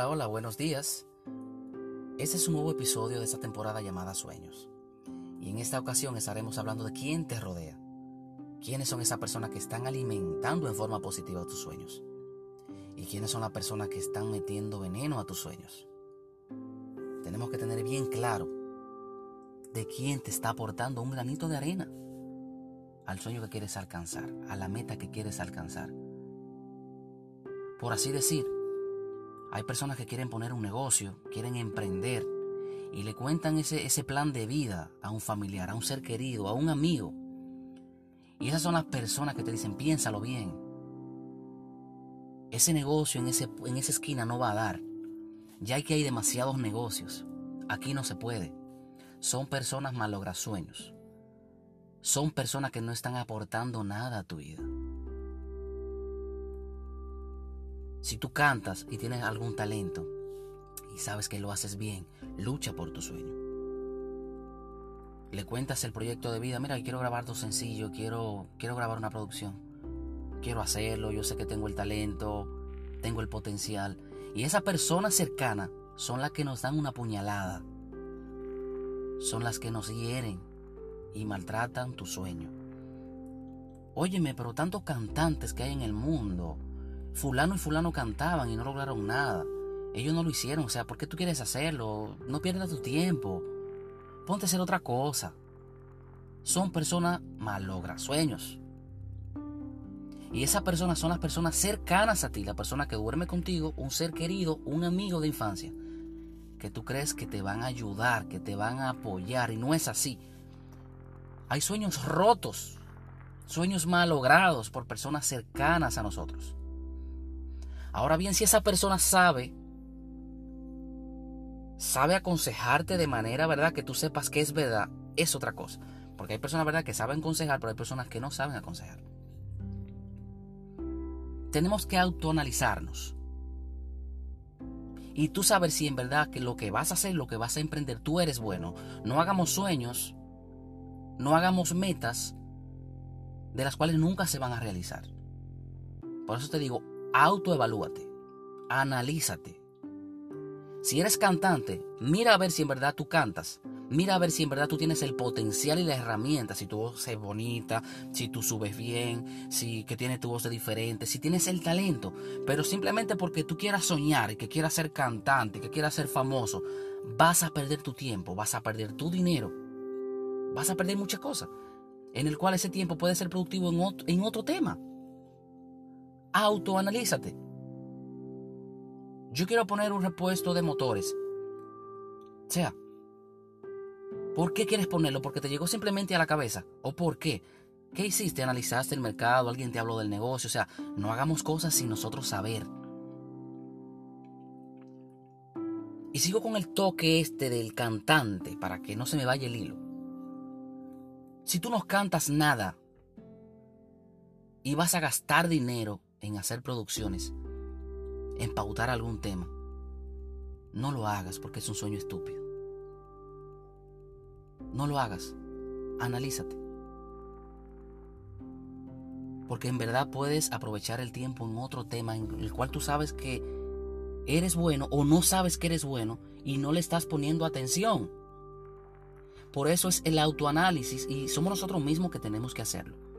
Hola, hola, buenos días. Este es un nuevo episodio de esta temporada llamada Sueños. Y en esta ocasión estaremos hablando de quién te rodea. ¿Quiénes son esas personas que están alimentando en forma positiva tus sueños? ¿Y quiénes son las personas que están metiendo veneno a tus sueños? Tenemos que tener bien claro de quién te está aportando un granito de arena al sueño que quieres alcanzar, a la meta que quieres alcanzar. Por así decir, hay personas que quieren poner un negocio, quieren emprender y le cuentan ese, ese plan de vida a un familiar, a un ser querido, a un amigo. Y esas son las personas que te dicen, piénsalo bien. Ese negocio en, ese, en esa esquina no va a dar. Ya que hay demasiados negocios. Aquí no se puede. Son personas sueños. Son personas que no están aportando nada a tu vida. Si tú cantas y tienes algún talento y sabes que lo haces bien, lucha por tu sueño. Le cuentas el proyecto de vida, mira, quiero grabar tu sencillo, quiero, quiero grabar una producción. Quiero hacerlo, yo sé que tengo el talento, tengo el potencial. Y esa persona cercana son las que nos dan una puñalada. Son las que nos hieren y maltratan tu sueño. Óyeme, pero tantos cantantes que hay en el mundo, fulano y fulano cantaban y no lograron nada. Ellos no lo hicieron, o sea, ¿por qué tú quieres hacerlo? No pierdas tu tiempo. Ponte a hacer otra cosa. Son personas sueños. Y esas personas son las personas cercanas a ti, la persona que duerme contigo, un ser querido, un amigo de infancia, que tú crees que te van a ayudar, que te van a apoyar, y no es así. Hay sueños rotos, sueños malogrados por personas cercanas a nosotros. Ahora bien, si esa persona sabe, sabe aconsejarte de manera, ¿verdad? Que tú sepas que es verdad, es otra cosa. Porque hay personas, ¿verdad? Que saben aconsejar, pero hay personas que no saben aconsejar. Tenemos que autoanalizarnos. Y tú saber si en verdad que lo que vas a hacer, lo que vas a emprender, tú eres bueno. No hagamos sueños, no hagamos metas de las cuales nunca se van a realizar. Por eso te digo, autoevalúate, analízate. Si eres cantante, mira a ver si en verdad tú cantas. Mira a ver si en verdad tú tienes el potencial y la herramienta, si tu voz es bonita, si tú subes bien, si que tienes tu voz diferente, si tienes el talento, pero simplemente porque tú quieras soñar y que quieras ser cantante, que quieras ser famoso, vas a perder tu tiempo, vas a perder tu dinero, vas a perder muchas cosas, en el cual ese tiempo puede ser productivo en otro, en otro tema. Autoanalízate. Yo quiero poner un repuesto de motores. O sea, ¿por qué quieres ponerlo? ¿Porque te llegó simplemente a la cabeza? ¿O por qué? ¿Qué hiciste? ¿Analizaste el mercado? ¿Alguien te habló del negocio? O sea, no hagamos cosas sin nosotros saber. Y sigo con el toque este del cantante para que no se me vaya el hilo. Si tú no cantas nada y vas a gastar dinero en hacer producciones, en pautar algún tema, no lo hagas porque es un sueño estúpido. No lo hagas. Analízate. Porque en verdad puedes aprovechar el tiempo en otro tema en el cual tú sabes que eres bueno o no sabes que eres bueno y no le estás poniendo atención. Por eso es el autoanálisis y somos nosotros mismos que tenemos que hacerlo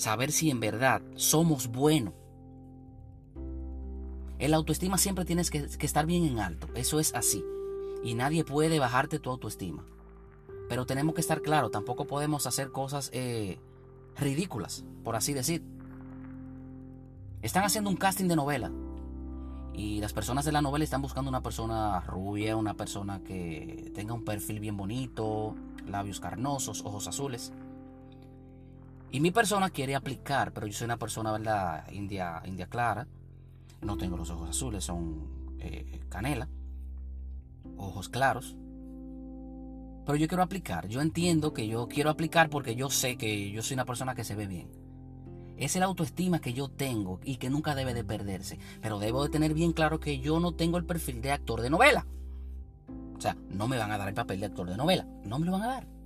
saber si en verdad somos buenos. El autoestima siempre tienes que, estar bien en alto, eso es así. Y nadie puede bajarte tu autoestima. Pero tenemos que estar claros, tampoco podemos hacer cosas eh, ridículas, por así decir. Están haciendo un casting de novela. Y las personas de la novela están buscando una persona rubia, una persona que tenga un perfil bien bonito, labios carnosos, ojos azules. Y mi persona quiere aplicar, pero yo soy una persona, ¿verdad? India, india clara. No tengo los ojos azules, son eh, canela. Ojos claros. Pero yo quiero aplicar. Yo entiendo que yo quiero aplicar porque yo sé que yo soy una persona que se ve bien. Es la autoestima que yo tengo y que nunca debe de perderse. Pero debo de tener bien claro que yo no tengo el perfil de actor de novela. O sea, no me van a dar el papel de actor de novela. No me lo van a dar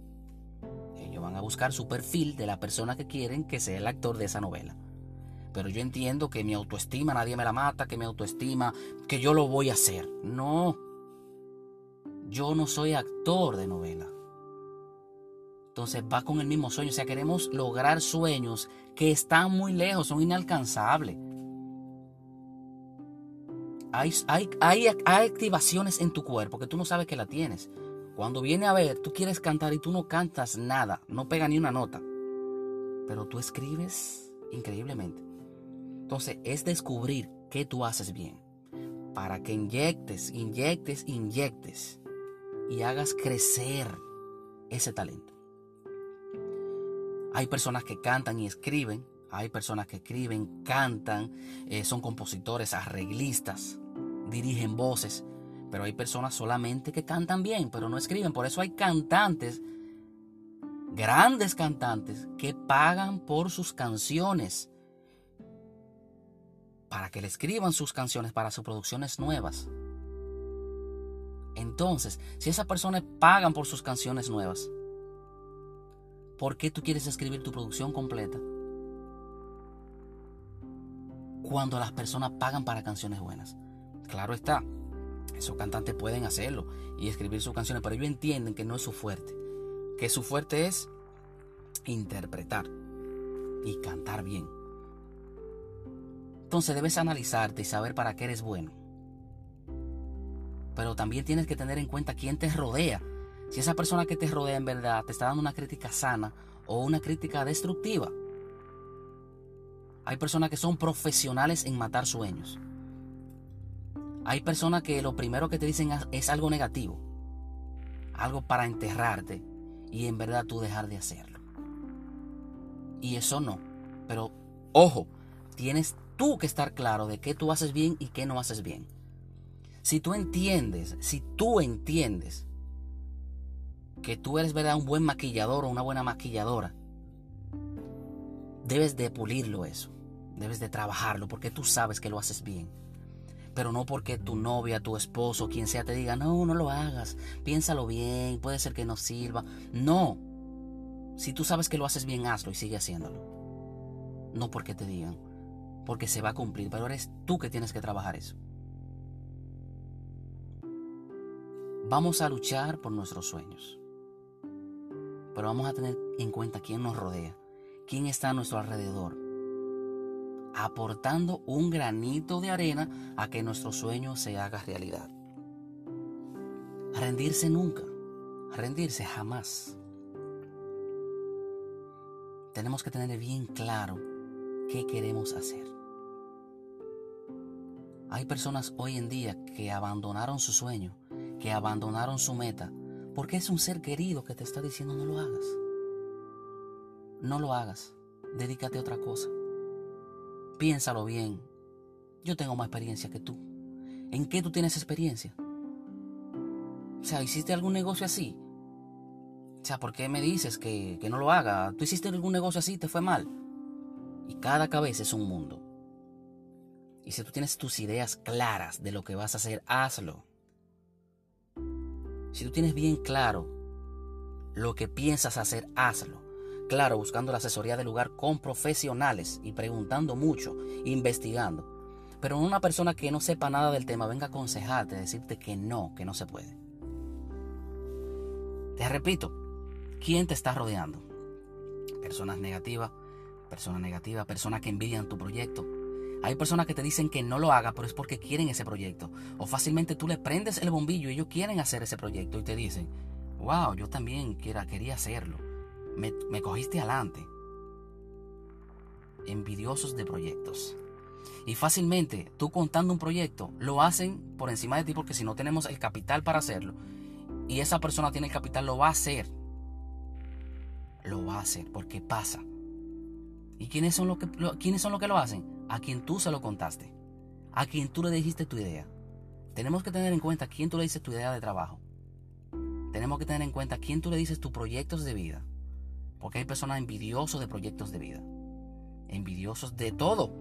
van a buscar su perfil de la persona que quieren que sea el actor de esa novela. pero yo entiendo que mi autoestima nadie me la mata, que mi autoestima, que yo lo voy a hacer. No, yo no soy actor de novela. Entonces va con el mismo sueño. O sea, queremos lograr sueños que están muy lejos, son inalcanzables. Hay, hay, hay, hay, activaciones en tu cuerpo que tú no sabes que la tienes. Cuando viene a ver, tú quieres cantar y tú no cantas nada, no pega ni una nota. Pero tú escribes increíblemente. Entonces es descubrir qué tú haces bien. Para que inyectes, inyectes, inyectes. Y hagas crecer ese talento. Hay personas que cantan y escriben, hay personas que escriben, cantan, eh, son compositores, arreglistas, dirigen voces, pero hay personas solamente que cantan bien, pero no escriben. Por eso hay cantantes, grandes cantantes, que pagan por sus canciones, para que le escriban sus canciones para sus producciones nuevas. Entonces, si esas personas pagan por sus canciones nuevas, ¿Por qué tú quieres escribir tu producción completa? Cuando las personas pagan para canciones buenas. Claro está, esos cantantes pueden hacerlo y escribir sus canciones, pero ellos entienden que no es su fuerte. Que su fuerte es interpretar y cantar bien. Entonces debes analizarte y saber para qué eres bueno. Pero también tienes que tener en cuenta quién te rodea si esa persona que te rodea en verdad te está dando una crítica sana o una crítica destructiva. Hay personas que son profesionales en matar sueños. Hay personas que lo primero que te dicen es algo negativo, algo para enterrarte y en verdad tú dejar de hacerlo. Y eso no. Pero ojo, tienes tú que estar claro de qué tú haces bien y qué no haces bien. Si tú entiendes, si tú entiendes que tú eres verdad un buen maquillador o una buena maquilladora, debes de pulirlo eso, debes de trabajarlo porque tú sabes que lo haces bien. Pero no porque tu novia, tu esposo, quien sea te diga, no, no lo hagas, piénsalo bien, puede ser que no sirva. No, si tú sabes que lo haces bien, hazlo y sigue haciéndolo. No porque te digan, porque se va a cumplir, pero eres tú que tienes que trabajar eso. Vamos a luchar por nuestros sueños. Pero vamos a tener en cuenta quién nos rodea, quién está a nuestro alrededor, aportando un granito de arena a que nuestro sueño se haga realidad. Rendirse nunca, rendirse jamás. Tenemos que tener bien claro qué queremos hacer. Hay personas hoy en día que abandonaron su sueño, que abandonaron su meta porque es un ser querido que te está diciendo no lo hagas. No lo hagas. Dedícate a otra cosa. Piénsalo bien. Yo tengo más experiencia que tú. ¿En qué tú tienes experiencia? O sea, ¿hiciste algún negocio así? O sea, ¿por qué me dices que, que no lo haga? ¿Tú hiciste algún negocio así y te fue mal? Y cada cabeza es un mundo. Y si tú tienes tus ideas claras de lo que vas a hacer, hazlo. Si tú tienes bien claro lo que piensas hacer, hazlo. Claro, buscando la asesoría del lugar con profesionales y preguntando mucho, investigando. Pero una persona que no sepa nada del tema venga a aconsejarte, decirte que no, que no se puede. Te repito, ¿quién te está rodeando? Personas negativas, personas negativas, personas que envidian tu proyecto, hay personas que te dicen que no lo haga, pero es porque quieren ese proyecto. O fácilmente tú le prendes el bombillo y ellos quieren hacer ese proyecto y te dicen, wow, yo también quería hacerlo. Me, cogiste adelante. Envidiosos de proyectos. Y fácilmente tú contando un proyecto lo hacen por encima de ti porque si no tenemos el capital para hacerlo y esa persona tiene el capital, lo va a hacer. Lo va a hacer porque pasa. ¿Y quiénes son, los que, quiénes son los que lo hacen? a quien tú se lo contaste, a quien tú le dijiste tu idea. Tenemos que tener en cuenta a quién tú le dices tu idea de trabajo. Tenemos que tener en cuenta a quién tú le dices tus proyectos de vida. Porque hay personas envidiosas de proyectos de vida. Envidiosos de todo.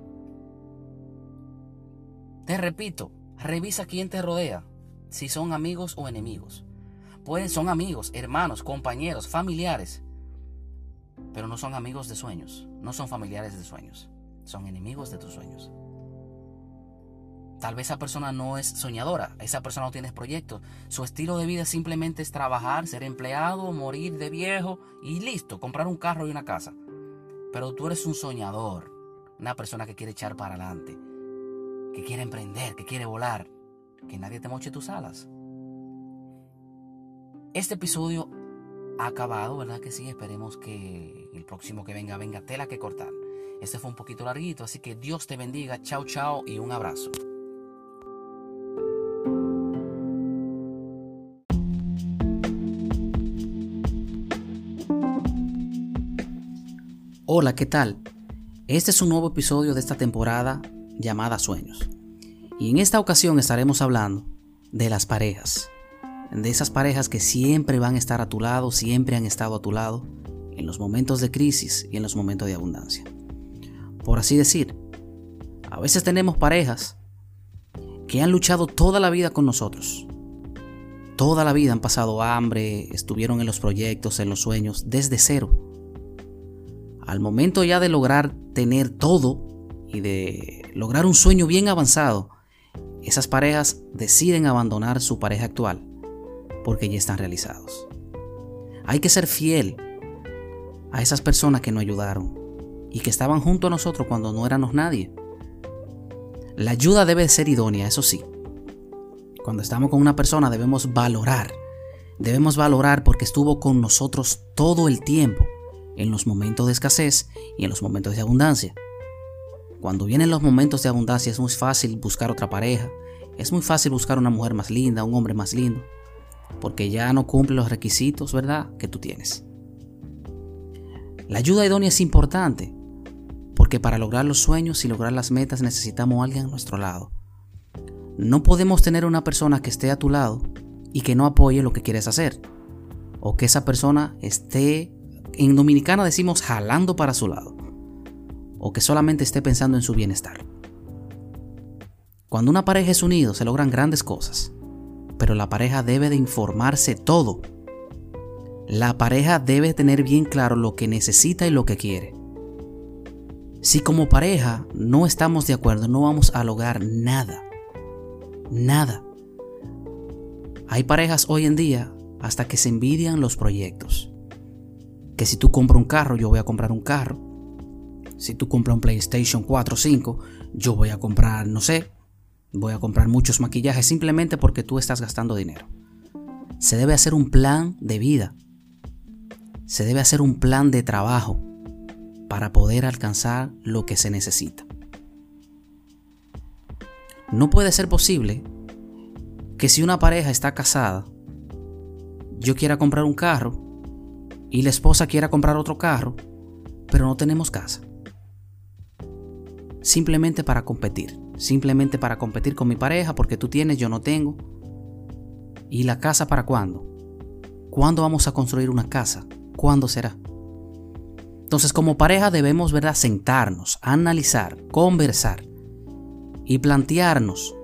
Te repito, revisa quién te rodea, si son amigos o enemigos. Pueden son amigos, hermanos, compañeros, familiares, pero no son amigos de sueños, no son familiares de sueños. son enemigos de tus sueños. Tal vez esa persona no es soñadora, esa persona no tiene proyectos. Su estilo de vida simplemente es trabajar, ser empleado, morir de viejo y listo, comprar un carro y una casa. Pero tú eres un soñador, una persona que quiere echar para adelante, que quiere emprender, que quiere volar, que nadie te moche tus alas. Este episodio ha acabado, ¿verdad que sí? Esperemos que el próximo que venga venga tela que cortar. Este fue un poquito larguito, así que Dios te bendiga. Chao, chao y un abrazo. Hola, ¿qué tal? Este es un nuevo episodio de esta temporada llamada Sueños. Y en esta ocasión estaremos hablando de las parejas. De esas parejas que siempre van a estar a tu lado, siempre han estado a tu lado, en los momentos de crisis y en los momentos de abundancia. Por así decir, a veces tenemos parejas que han luchado toda la vida con nosotros. Toda la vida han pasado hambre, estuvieron en los proyectos, en los sueños, desde cero al momento ya de lograr tener todo y de lograr un sueño bien avanzado, esas parejas deciden abandonar su pareja actual porque ya están realizados. Hay que ser fiel a esas personas que nos ayudaron y que estaban junto a nosotros cuando no éramos nadie. La ayuda debe ser idónea, eso sí. Cuando estamos con una persona debemos valorar. Debemos valorar porque estuvo con nosotros todo el tiempo en los momentos de escasez y en los momentos de abundancia. Cuando vienen los momentos de abundancia es muy fácil buscar otra pareja, es muy fácil buscar una mujer más linda, un hombre más lindo, porque ya no cumple los requisitos, ¿verdad?, que tú tienes. La ayuda idónea es importante, porque para lograr los sueños y lograr las metas necesitamos a alguien a nuestro lado. No podemos tener una persona que esté a tu lado y que no apoye lo que quieres hacer, o que esa persona esté en Dominicana decimos jalando para su lado, o que solamente esté pensando en su bienestar. Cuando una pareja es unida se logran grandes cosas, pero la pareja debe de informarse todo. La pareja debe tener bien claro lo que necesita y lo que quiere. Si como pareja no estamos de acuerdo, no vamos a lograr nada. Nada. Hay parejas hoy en día hasta que se envidian los proyectos que si tú compras un carro, yo voy a comprar un carro. Si tú compras un PlayStation 4 o 5, yo voy a comprar, no sé, voy a comprar muchos maquillajes simplemente porque tú estás gastando dinero. Se debe hacer un plan de vida. Se debe hacer un plan de trabajo para poder alcanzar lo que se necesita. No puede ser posible que si una pareja está casada, yo quiera comprar un carro y la esposa quiera comprar otro carro, pero no tenemos casa. Simplemente para competir, simplemente para competir con mi pareja porque tú tienes, yo no tengo. ¿Y la casa para cuándo? ¿Cuándo vamos a construir una casa? ¿Cuándo será? Entonces como pareja debemos ¿verdad? sentarnos, analizar, conversar y plantearnos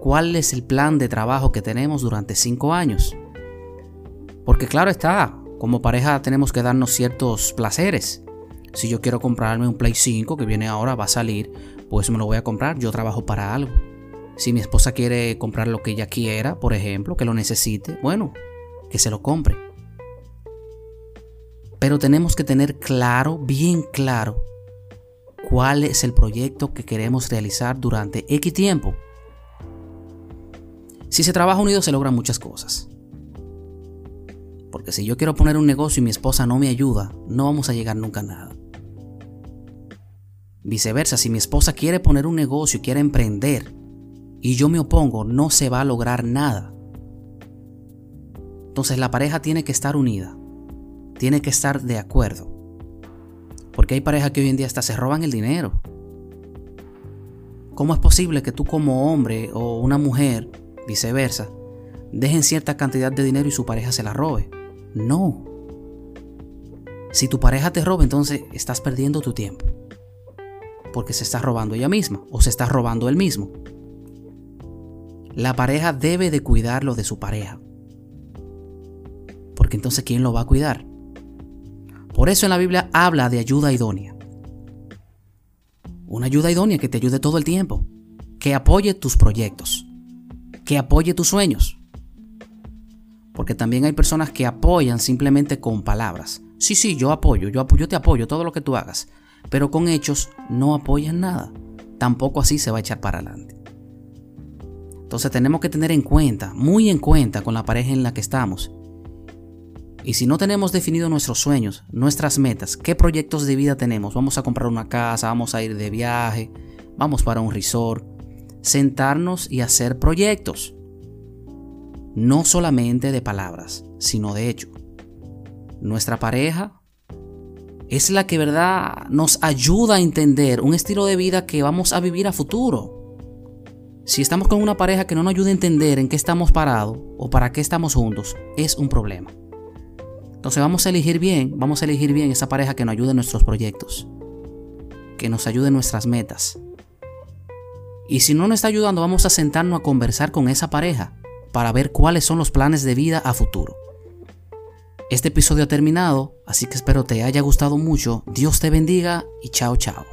cuál es el plan de trabajo que tenemos durante cinco años. Porque claro está, como pareja tenemos que darnos ciertos placeres. Si yo quiero comprarme un Play 5 que viene ahora, va a salir, pues me lo voy a comprar. Yo trabajo para algo. Si mi esposa quiere comprar lo que ella quiera, por ejemplo, que lo necesite, bueno, que se lo compre. Pero tenemos que tener claro, bien claro, cuál es el proyecto que queremos realizar durante X tiempo. Si se trabaja unido se logran muchas cosas. Porque si yo quiero poner un negocio y mi esposa no me ayuda, no vamos a llegar nunca a nada. Viceversa, si mi esposa quiere poner un negocio quiere emprender y yo me opongo, no se va a lograr nada. Entonces la pareja tiene que estar unida, tiene que estar de acuerdo. Porque hay parejas que hoy en día hasta se roban el dinero. ¿Cómo es posible que tú como hombre o una mujer, viceversa, dejen cierta cantidad de dinero y su pareja se la robe? No. Si tu pareja te roba, entonces estás perdiendo tu tiempo. Porque se está robando ella misma o se está robando él mismo. La pareja debe de cuidarlo de su pareja. Porque entonces ¿quién lo va a cuidar? Por eso en la Biblia habla de ayuda idónea. Una ayuda idónea que te ayude todo el tiempo. Que apoye tus proyectos. Que apoye tus sueños. Porque también hay personas que apoyan simplemente con palabras. Sí, sí, yo apoyo, yo apoyo, yo te apoyo todo lo que tú hagas. Pero con hechos no apoyan nada. Tampoco así se va a echar para adelante. Entonces tenemos que tener en cuenta, muy en cuenta con la pareja en la que estamos. Y si no tenemos definido nuestros sueños, nuestras metas, qué proyectos de vida tenemos, vamos a comprar una casa, vamos a ir de viaje, vamos para un resort, sentarnos y hacer proyectos. No solamente de palabras, sino de hecho. Nuestra pareja es la que verdad nos ayuda a entender un estilo de vida que vamos a vivir a futuro. Si estamos con una pareja que no nos ayuda a entender en qué estamos parados o para qué estamos juntos, es un problema. Entonces vamos a elegir bien, vamos a elegir bien esa pareja que nos ayude en nuestros proyectos, que nos ayude en nuestras metas. Y si no nos está ayudando, vamos a sentarnos a conversar con esa pareja para ver cuáles son los planes de vida a futuro. Este episodio ha terminado, así que espero te haya gustado mucho. Dios te bendiga y chao chao.